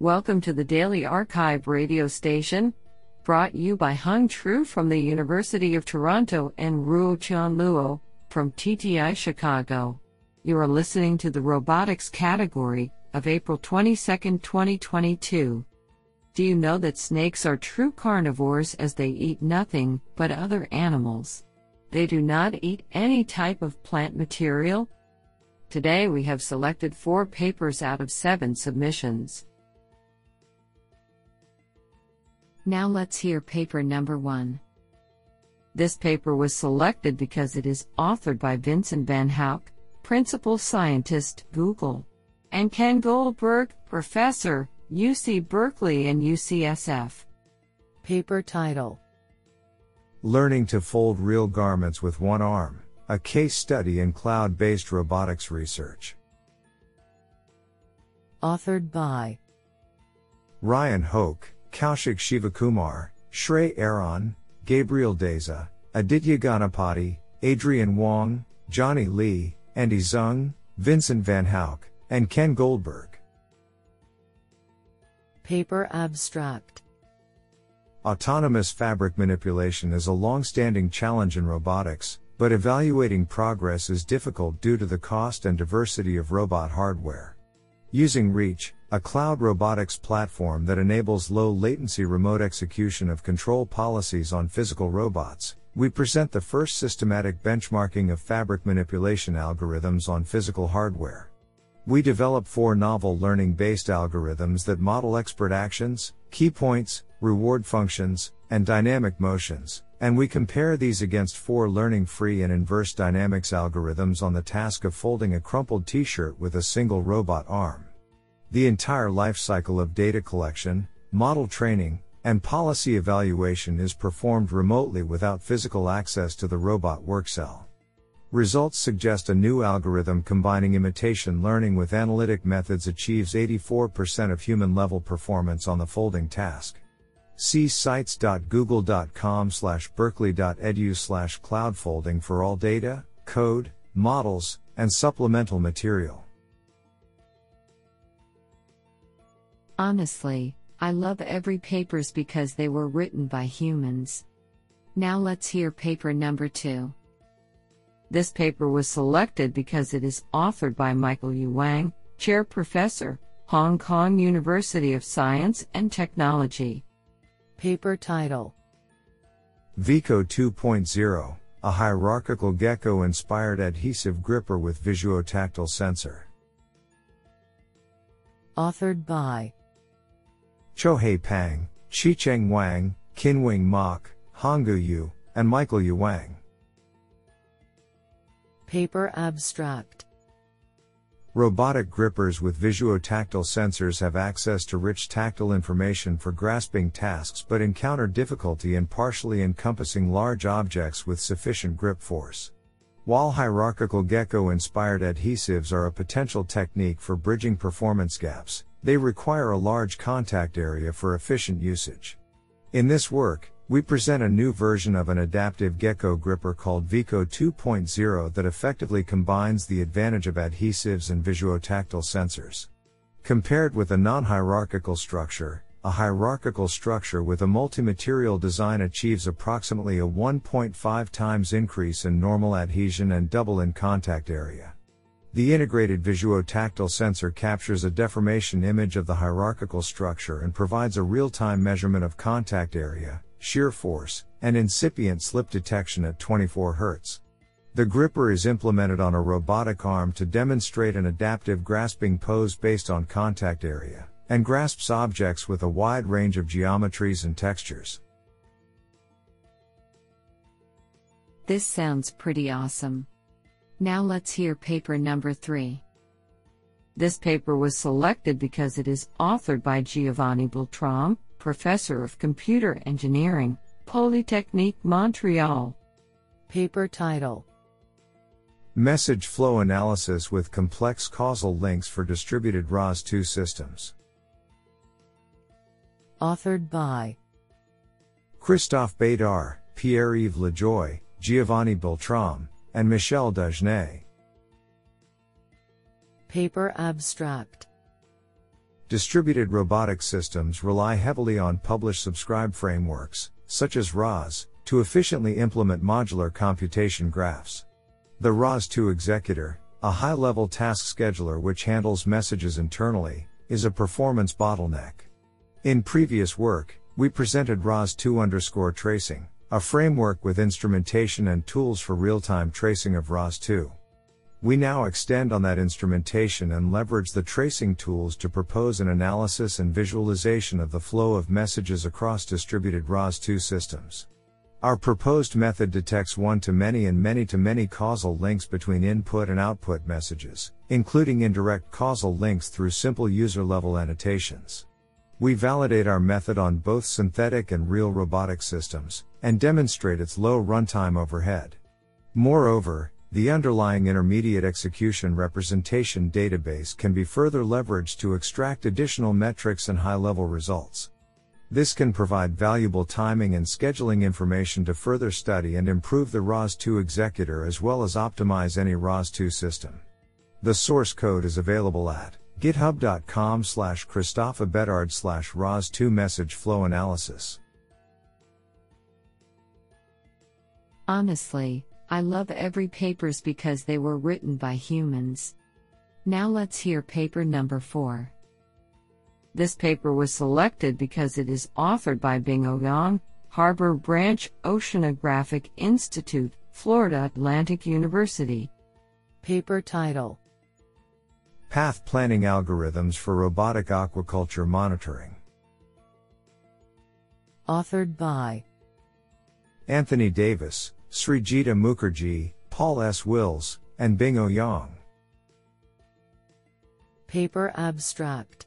Welcome to the Daily Archive radio station, brought you by Hung Tru from the University of Toronto and Ruotian Luo from TTI Chicago. You are listening to the robotics category of April 22, 2022. Do you know that snakes are true carnivores as they eat nothing but other animals? They do not eat any type of plant material. Today we have selected four papers out of seven submissions. Now let's hear paper number one. This paper was selected because it is authored by Vincent Vanhoucke, Principal Scientist, Google, and Ken Goldberg, Professor, UC Berkeley and UCSF. Paper title Learning to Fold Real Garments with One Arm, a case study in cloud based robotics research. Authored by Ryan Hoque, Kaushik Shivakumar, Shrey Aeron, Gabriel Deza, Aditya Ganapathi, Adrian Wong, Johnny Lee, Andy Zeng, Vincent Vanhoucke, and Ken Goldberg. Paper Abstract Autonomous fabric manipulation is a long standing challenge in robotics, but evaluating progress is difficult due to the cost and diversity of robot hardware. Using Reach, a cloud robotics platform that enables low latency remote execution of control policies on physical robots, we present the first systematic benchmarking of fabric manipulation algorithms on physical hardware. We develop four novel learning based algorithms that model expert actions, key points, reward functions, and dynamic motions, and we compare these against four learning free and inverse dynamics algorithms on the task of folding a crumpled t shirt with a single robot arm. The entire life cycle of data collection, model training, and policy evaluation is performed remotely without physical access to the robot workcell. Results suggest a new algorithm combining imitation learning with analytic methods achieves 84% of human level performance on the folding task. See sites.google.com slash berkeley.edu slash cloudfolding for all data, code, models, and supplemental material. Honestly, I love every papers because they were written by humans. Now let's hear paper number 2. This paper was selected because it is authored by Michael Yu Wang, Chair Professor, Hong Kong University of Science and Technology. Paper title Viko 2.0, a hierarchical gecko inspired adhesive gripper with visuotactile sensor. Authored by Chohei Pang, Qicheng Wang, Qinwing Mok, Hongyu Yu, and Michael Yu Wang. Paper Abstract Robotic grippers with visuotactile sensors have access to rich tactile information for grasping tasks but encounter difficulty in partially encompassing large objects with sufficient grip force. While hierarchical gecko inspired adhesives are a potential technique for bridging performance gaps, they require a large contact area for efficient usage. In this work, we present a new version of an adaptive gecko gripper called Viko 2.0 that effectively combines the advantage of adhesives and visuotactile sensors. Compared with a non-hierarchical structure, a hierarchical structure with a multi-material design achieves approximately a 1.5 times increase in normal adhesion and double in contact area. The integrated visuotactile sensor captures a deformation image of the hierarchical structure and provides a real-time measurement of contact area, shear force, and incipient slip detection at 24 Hz. The gripper is implemented on a robotic arm to demonstrate an adaptive grasping pose based on contact area, and grasps objects with a wide range of geometries and textures. This sounds pretty awesome. Now let's hear paper number 3. This paper was selected because it is authored by Giovanni Beltrame, Professor of Computer Engineering, Polytechnique Montreal. Paper title Message flow analysis with complex causal links for distributed ROS2 systems. Authored by Christophe Bédard, Pierre Yves Lajoie, Giovanni Beltrame, and Michel Dagenais. Paper Abstract Distributed robotic systems rely heavily on publish subscribe frameworks, such as ROS, to efficiently implement modular computation graphs. The ROS2 Executor, a high level task scheduler which handles messages internally, is a performance bottleneck. In previous work, we presented ROS2 underscore tracing, a framework with instrumentation and tools for real time tracing of ROS2. We now extend on that instrumentation and leverage the tracing tools to propose an analysis and visualization of the flow of messages across distributed ROS2 systems. Our proposed method detects one to many and many to many causal links between input and output messages, including indirect causal links through simple user level annotations. We validate our method on both synthetic and real robotic systems, and demonstrate its low runtime overhead. Moreover, the underlying intermediate execution representation database can be further leveraged to extract additional metrics and high level results. This can provide valuable timing and scheduling information to further study and improve the ROS2 executor as well as optimize any ROS2 system. The source code is available at github.com slash Christophe Bedard slash ROS2 message flow analysis. Honestly, I love every papers because they were written by humans. Now let's hear paper number 4. This paper was selected because it is authored by Bing Ouyang, Harbor Branch Oceanographic Institute, Florida Atlantic University. Paper title Path Planning Algorithms for Robotic Aquaculture Monitoring. Authored by Anthony Davis, Srijita Mukherjee, Paul S. Wills, and Bing Ouyang. Paper abstract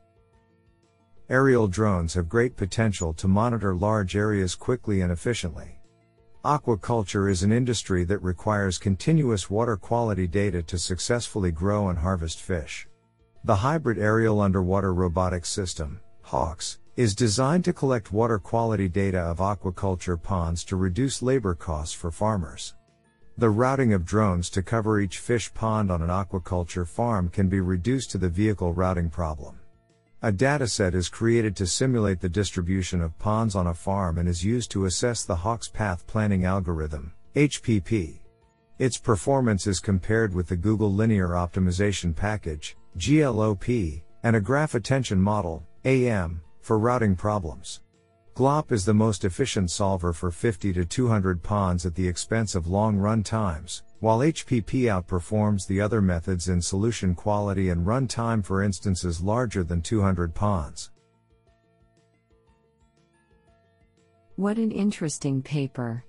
Aerial drones have great potential to monitor large areas quickly and efficiently. Aquaculture is an industry that requires continuous water quality data to successfully grow and harvest fish. The Hybrid Aerial Underwater Robotics System, HAUCS, is designed to collect water quality data of aquaculture ponds to reduce labor costs for farmers. The routing of drones to cover each fish pond on an aquaculture farm can be reduced to the vehicle routing problem. A dataset is created to simulate the distribution of ponds on a farm and is used to assess the HAUCS Path Planning Algorithm, HPP. Its performance is compared with the Google Linear Optimization Package, GLOP, and a Graph Attention Model, AM, for routing problems. GLOP is the most efficient solver for 50 to 200 ponds at the expense of long run times, while HPP outperforms the other methods in solution quality and run time for instances larger than 200 ponds. What an interesting paper.